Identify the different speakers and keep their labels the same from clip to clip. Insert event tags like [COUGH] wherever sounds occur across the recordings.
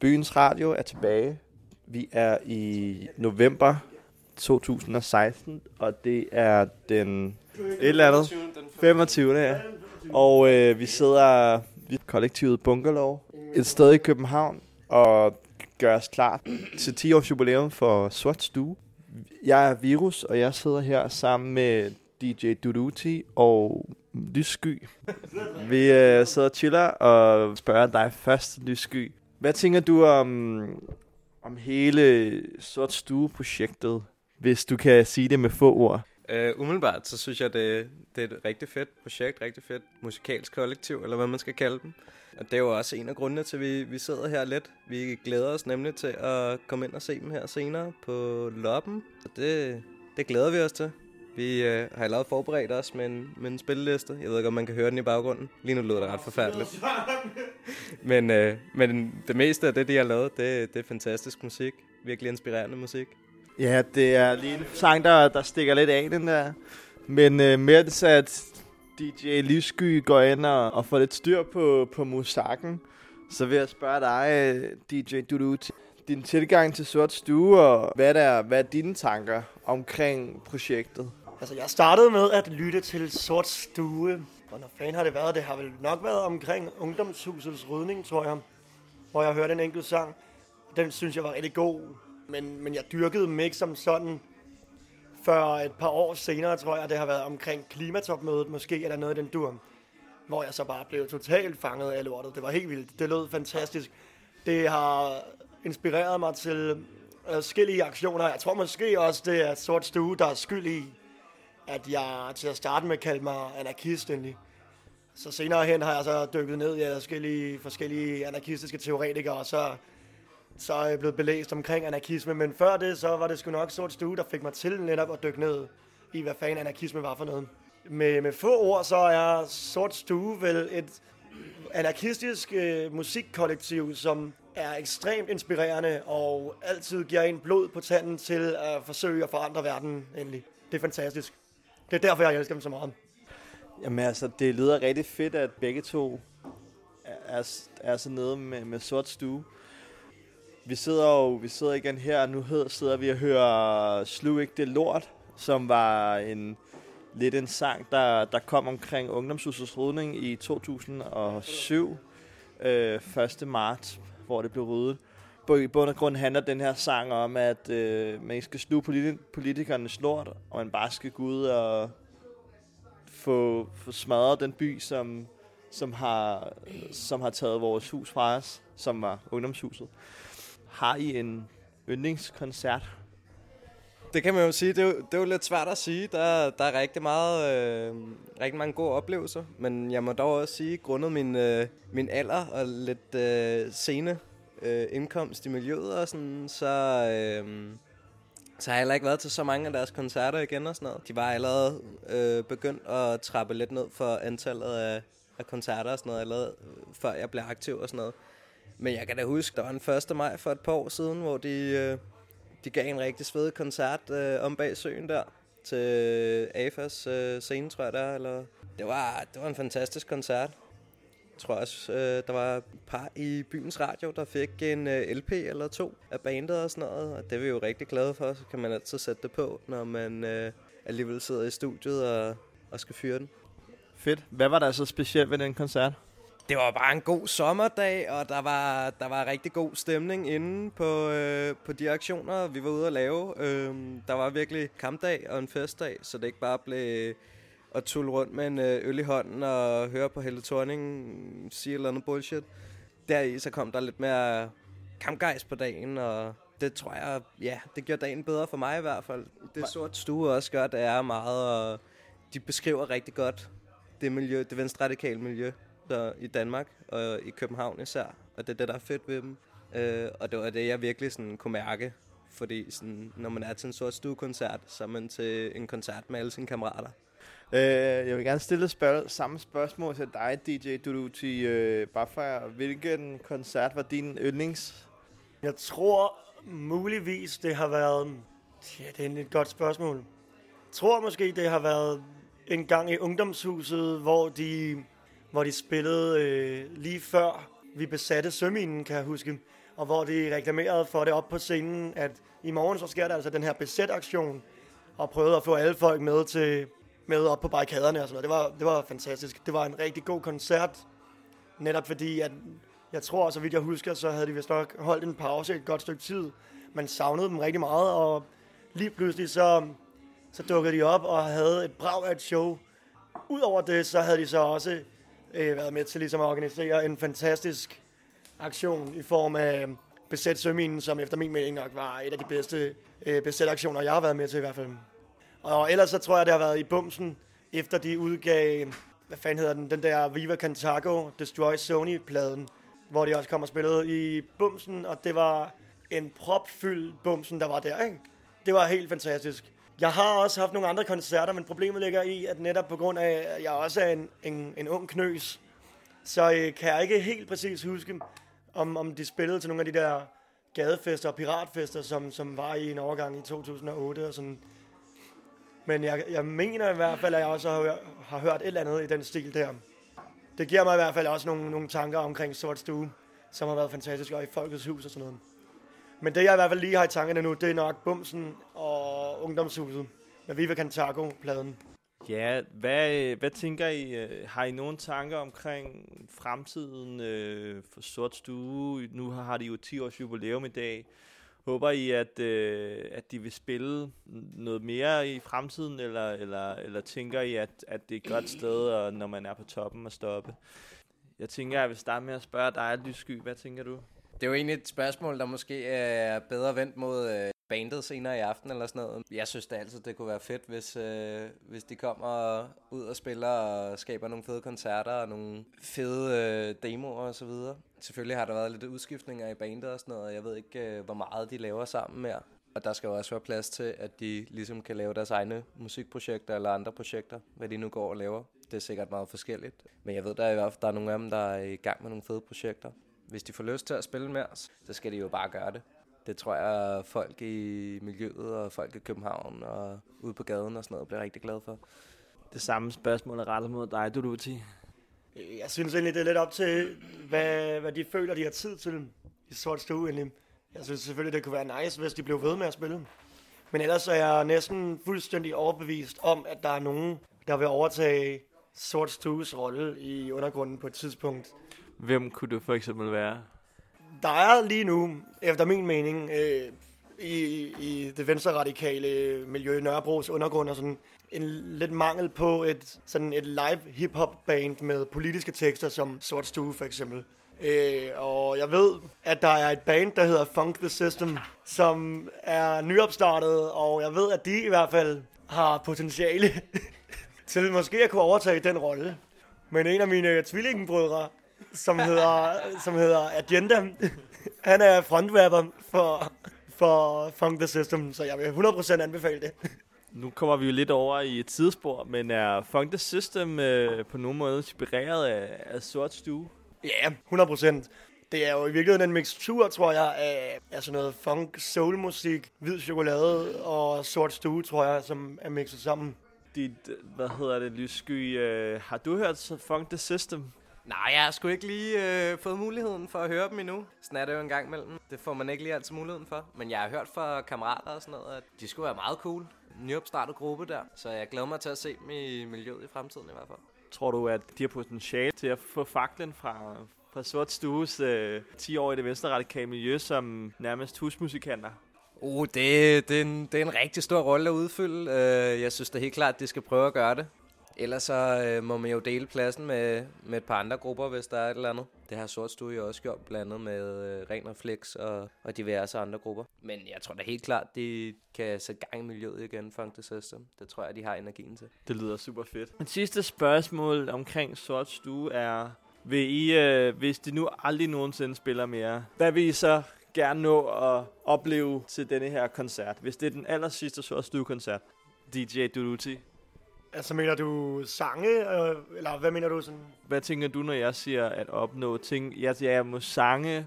Speaker 1: Byens Radio er tilbage. Vi er i november 2016, og det er den et eller andet 25. Ja. Og øh, vi sidder i kollektivet Bungalow et sted i København og gør os klar til 10 års jubilæum for Sort Stue. Jeg er Virus, og jeg sidder her sammen med DJ Duduti og Lyssky. Vi øh, sidder og chiller og spørger dig først, Lyssky. Hvad tænker du om, om hele Sort Stue-projektet, hvis du kan sige det med få ord?
Speaker 2: Uh, umiddelbart, så synes jeg, det, det er et rigtig fedt projekt, rigtig fedt musikalsk kollektiv, eller hvad man skal kalde dem. Og det er jo også en af grundene til, at vi, vi sidder her lidt. Vi glæder os nemlig til at komme ind og se dem her senere på Loppen. Og det, det glæder vi os til. Vi øh, har allerede forberedt os med en, med en spilleliste. Jeg ved ikke, om man kan høre den i baggrunden. Lige nu lyder det ret forfærdeligt. [LAUGHS] men, øh, men det meste af det, de har lavet, det, det er fantastisk musik. Virkelig inspirerende musik.
Speaker 1: Ja, det er lige en sang, der, der stikker lidt af den der. Men øh, mens at DJ Livsky går ind og, og får lidt styr på, på musakken, så vil jeg spørge dig, DJ Dudu, din tilgang til Sort Stue, og hvad der, hvad er dine tanker omkring projektet?
Speaker 3: Altså, jeg startede med at lytte til Sort Stue. Og når fanden har det været? Det har vel nok været omkring Ungdomshusets rydning, tror jeg. Hvor jeg hørte en enkelt sang. Den synes jeg var rigtig god. Men, men jeg dyrkede dem ikke som sådan før et par år senere, tror jeg, det har været omkring klimatopmødet, måske eller noget i den dur, hvor jeg så bare blev totalt fanget af lortet. Det var helt vildt. Det lød fantastisk. Det har inspireret mig til forskellige aktioner. Jeg tror måske også, det er Sort Stue, der er skyld i, at jeg til at starte med kaldte mig anarkist endelig. Så senere hen har jeg så dykket ned i forskellige, forskellige anarkistiske teoretikere, og så, så er jeg blevet belæst omkring anarkisme. Men før det, så var det sgu nok Sort Stue, der fik mig til netop at dykke ned i, hvad fanden anarkisme var for noget. Med, med få ord, så er Sort Stue vel et anarkistisk øh, musikkollektiv, som er ekstremt inspirerende og altid giver en blod på tanden til at forsøge at forandre verden endelig. Det er fantastisk. Det er derfor, jeg elsker dem så meget.
Speaker 1: Jamen altså, det lyder rigtig fedt, at begge to er, er så nede med, med sort stue. Vi sidder jo vi sidder igen her, og nu hedder, sidder vi og hører Slug ikke det lort, som var en lidt en sang, der, der kom omkring ungdomshusets rydning i 2007, øh, 1. marts, hvor det blev ryddet. I bund og grund handler den her sang om, at øh, man ikke skal sluge politi- politikernes lort, og man bare skal gå ud og få, få smadret den by, som, som, har, som har taget vores hus fra os, som var ungdomshuset. Har I en yndlingskoncert?
Speaker 2: Det kan man jo sige. Det er jo, det er jo lidt svært at sige. Der, der er rigtig, meget, øh, rigtig mange gode oplevelser. Men jeg må dog også sige, grundet min, øh, min alder og lidt øh, sene øh, indkomst i miljøet og sådan, så, øh, så har jeg heller ikke været til så mange af deres koncerter igen og sådan noget. De var allerede øh, begyndt at trappe lidt ned for antallet af, af koncerter og sådan noget, allerede øh, før jeg blev aktiv og sådan noget. Men jeg kan da huske, der var en 1. maj for et par år siden, hvor de, øh, de gav en rigtig svedig koncert øh, om bag søen der til AFAS øh, scene, tror jeg der. Eller det var, det var en fantastisk koncert. Jeg tror også, øh, der var et par i byens radio, der fik en øh, LP eller to af bandet og sådan noget. Og det er vi jo rigtig glade for, så kan man altid sætte det på, når man øh, alligevel sidder i studiet og, og skal fyre den.
Speaker 1: Fedt. Hvad var der så specielt ved den koncert?
Speaker 2: Det var bare en god sommerdag, og der var, der var rigtig god stemning inde på, øh, på de aktioner, vi var ude at lave. Øh, der var virkelig kampdag og en festdag, så det ikke bare blev at tulle rundt med en øh, øl i hånden og høre på Helle Thorning sige et eller andet bullshit. Deri så kom der lidt mere kampgejst på dagen, og det tror jeg, ja, det gør dagen bedre for mig i hvert fald. Det sort stue også gør, det er meget, og de beskriver rigtig godt det miljø, det venstradikale miljø der i Danmark og i København især, og det er det, der er fedt ved dem. Øh, og det var det, jeg virkelig sådan kunne mærke, fordi sådan, når man er til en sort stuekoncert, så er man til en koncert med alle sine kammerater.
Speaker 1: Øh, jeg vil gerne stille spørg- samme spørgsmål til dig, DJ Duduti. Øh, bare hvilken koncert var din yndlings?
Speaker 3: Jeg tror muligvis, det har været... Ja, det er et godt spørgsmål. Jeg tror måske, det har været en gang i ungdomshuset, hvor de, hvor de spillede øh, lige før vi besatte Søminen, kan jeg huske. og hvor de reklamerede for det op på scenen, at i morgen så sker der altså den her besætaktion, og prøvede at få alle folk med til med op på barrikaderne og sådan noget. Det var, det var fantastisk. Det var en rigtig god koncert, netop fordi, at jeg tror, så vidt jeg husker, så havde de vist nok holdt en pause et godt stykke tid. Man savnede dem rigtig meget, og lige pludselig så, så dukkede de op og havde et brag af et show. Udover det, så havde de så også øh, været med til ligesom at organisere en fantastisk aktion i form af Besæt Søminen, som efter min mening nok var et af de bedste øh, besætaktioner, jeg har været med til i hvert fald. Og ellers så tror jeg, det har været i bumsen, efter de udgav, hvad fanden hedder den, den der Viva Cantago Destroy Sony-pladen, hvor de også kom og spillede i bumsen, og det var en propfyldt bumsen, der var der, ikke? Det var helt fantastisk. Jeg har også haft nogle andre koncerter, men problemet ligger i, at netop på grund af, at jeg også er en, en, en ung knøs, så øh, kan jeg ikke helt præcis huske, om, om de spillede til nogle af de der gadefester og piratfester, som, som var i en overgang i 2008 og sådan. Men jeg, jeg mener i hvert fald, at jeg også har, har hørt et eller andet i den stil der. Det giver mig i hvert fald også nogle, nogle tanker omkring Sort Stue, som har været fantastisk, og i Folkets Hus og sådan noget. Men det jeg i hvert fald lige har i tankerne nu, det er nok Bumsen og Ungdomshuset med Viva Cantago-pladen.
Speaker 1: Ja, hvad, hvad tænker I? Øh, har I nogle tanker omkring fremtiden øh, for Sort Stue? Nu har de jo 10 års jubilæum i dag. Håber I, at, øh, at de vil spille noget mere i fremtiden, eller, eller, eller tænker I, at, at det er et godt sted, og når man er på toppen at stoppe? Jeg tænker, jeg vil starte med at spørge dig, Lyssky. Hvad tænker du?
Speaker 2: Det er jo egentlig et spørgsmål, der måske er bedre vendt mod øh, bandet senere i aften eller sådan noget. Jeg synes da altid, det kunne være fedt, hvis, øh, hvis de kommer ud og spiller og skaber nogle fede koncerter og nogle fede øh, demoer og så videre. Selvfølgelig har der været lidt udskiftninger i bandet og sådan noget, og jeg ved ikke, øh, hvor meget de laver sammen mere. Og der skal jo også være plads til, at de ligesom kan lave deres egne musikprojekter eller andre projekter, hvad de nu går og laver. Det er sikkert meget forskelligt. Men jeg ved der er i hvert fald, der er nogle af dem, der er i gang med nogle fede projekter. Hvis de får lyst til at spille med os, så skal de jo bare gøre det. Det tror jeg, folk i miljøet og folk i København og ude på gaden og sådan noget bliver rigtig glade for.
Speaker 1: Det samme spørgsmål er rettet mod dig, Duluti.
Speaker 3: Jeg synes egentlig, det er lidt op til, hvad, hvad de føler, de har tid til i Sort Stue egentlig. Jeg synes selvfølgelig, det kunne være nice, hvis de blev ved med at spille. Men ellers er jeg næsten fuldstændig overbevist om, at der er nogen, der vil overtage Sort Stues rolle i undergrunden på et tidspunkt.
Speaker 1: Hvem kunne det for eksempel være?
Speaker 3: Der er lige nu, efter min mening, øh, i, i det venstre radikale miljø i Nørrebros undergrund og sådan en lidt mangel på et, sådan et live hip-hop band med politiske tekster som Sort Stue for eksempel. Øh, og jeg ved, at der er et band, der hedder Funk The System, som er nyopstartet, og jeg ved, at de i hvert fald har potentiale [LAUGHS] til måske at kunne overtage den rolle. Men en af mine tvillingebrødre, som hedder, som hedder Agenda, han er frontrapper for, for Funk The System, så jeg vil 100% anbefale det.
Speaker 1: Nu kommer vi jo lidt over i et tidsspor, men er Funk the System øh, på nogen måde inspireret af, af Sort Stue?
Speaker 3: Ja, yeah, 100%. Det er jo i virkeligheden en mixtur, tror jeg, af, af sådan noget funk, soulmusik, hvid chokolade og sort stue, tror jeg, som er mixet sammen.
Speaker 1: Dit, hvad hedder det, Lyssky, øh, har du hørt Funk the System?
Speaker 2: Nej, jeg har sgu ikke lige øh, fået muligheden for at høre dem endnu. Sådan er det jo en gang imellem. Det får man ikke lige altid muligheden for. Men jeg har hørt fra kammerater og sådan noget, at de skulle være meget cool. Nyopstartet gruppe der. Så jeg glæder mig til at se dem i miljøet i fremtiden i hvert fald.
Speaker 1: Tror du, at de har potentiale til at få faklen fra, fra Sort Stues øh, 10 år i det venstre radikale miljø som nærmest husmusikanter?
Speaker 2: Oh, det, det, er en, det er en rigtig stor rolle at udfylde. Uh, jeg synes da helt klart, at de skal prøve at gøre det. Ellers så øh, må man jo dele pladsen med, med et par andre grupper, hvis der er et eller andet. Det har Sort Stue jo også gjort, blandt andet med øh, Ren og Flex og, og diverse andre grupper. Men jeg tror da helt klart, de kan sætte gang i miljøet igen, Funk the System. Det tror jeg, de har energien til.
Speaker 1: Det lyder super fedt. Men sidste spørgsmål omkring Sort Stue er, vil I, øh, hvis de nu aldrig nogensinde spiller mere, hvad vil I så gerne nå at opleve til denne her koncert? Hvis det er den aller sidste Sort Stue-koncert. DJ Duluti.
Speaker 3: Altså mener du sange, øh, eller hvad mener du sådan?
Speaker 1: Hvad tænker du, når jeg siger at opnå ting? Jeg, jeg må sange,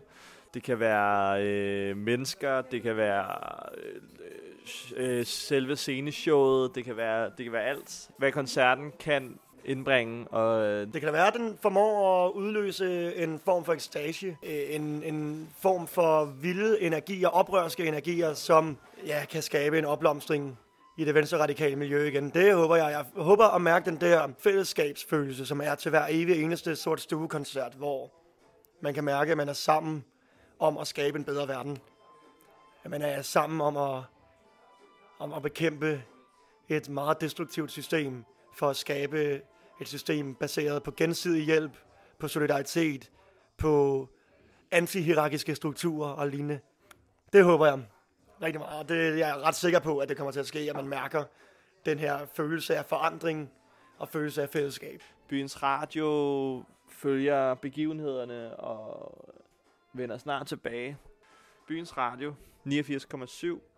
Speaker 1: det kan være øh, mennesker, det kan være øh, øh, selve sceneshowet, det kan være, det kan være alt. Hvad koncerten kan indbringe. Og øh,
Speaker 3: Det kan da være, at den formår at udløse en form for ekstase, øh, en, en form for vilde energier, oprørske energier, som ja, kan skabe en opblomstring i det venstre radikale miljø igen. Det håber jeg. Jeg håber at mærke den der fællesskabsfølelse, som er til hver evig eneste sort stuekoncert, hvor man kan mærke, at man er sammen om at skabe en bedre verden. At man er sammen om at, om at bekæmpe et meget destruktivt system for at skabe et system baseret på gensidig hjælp, på solidaritet, på antihierarkiske strukturer og lignende. Det håber jeg rigtig meget. Og Det, jeg er ret sikker på, at det kommer til at ske, at man mærker den her følelse af forandring og følelse af fællesskab.
Speaker 1: byens radio følger begivenhederne og vender snart tilbage. Byens radio 89,7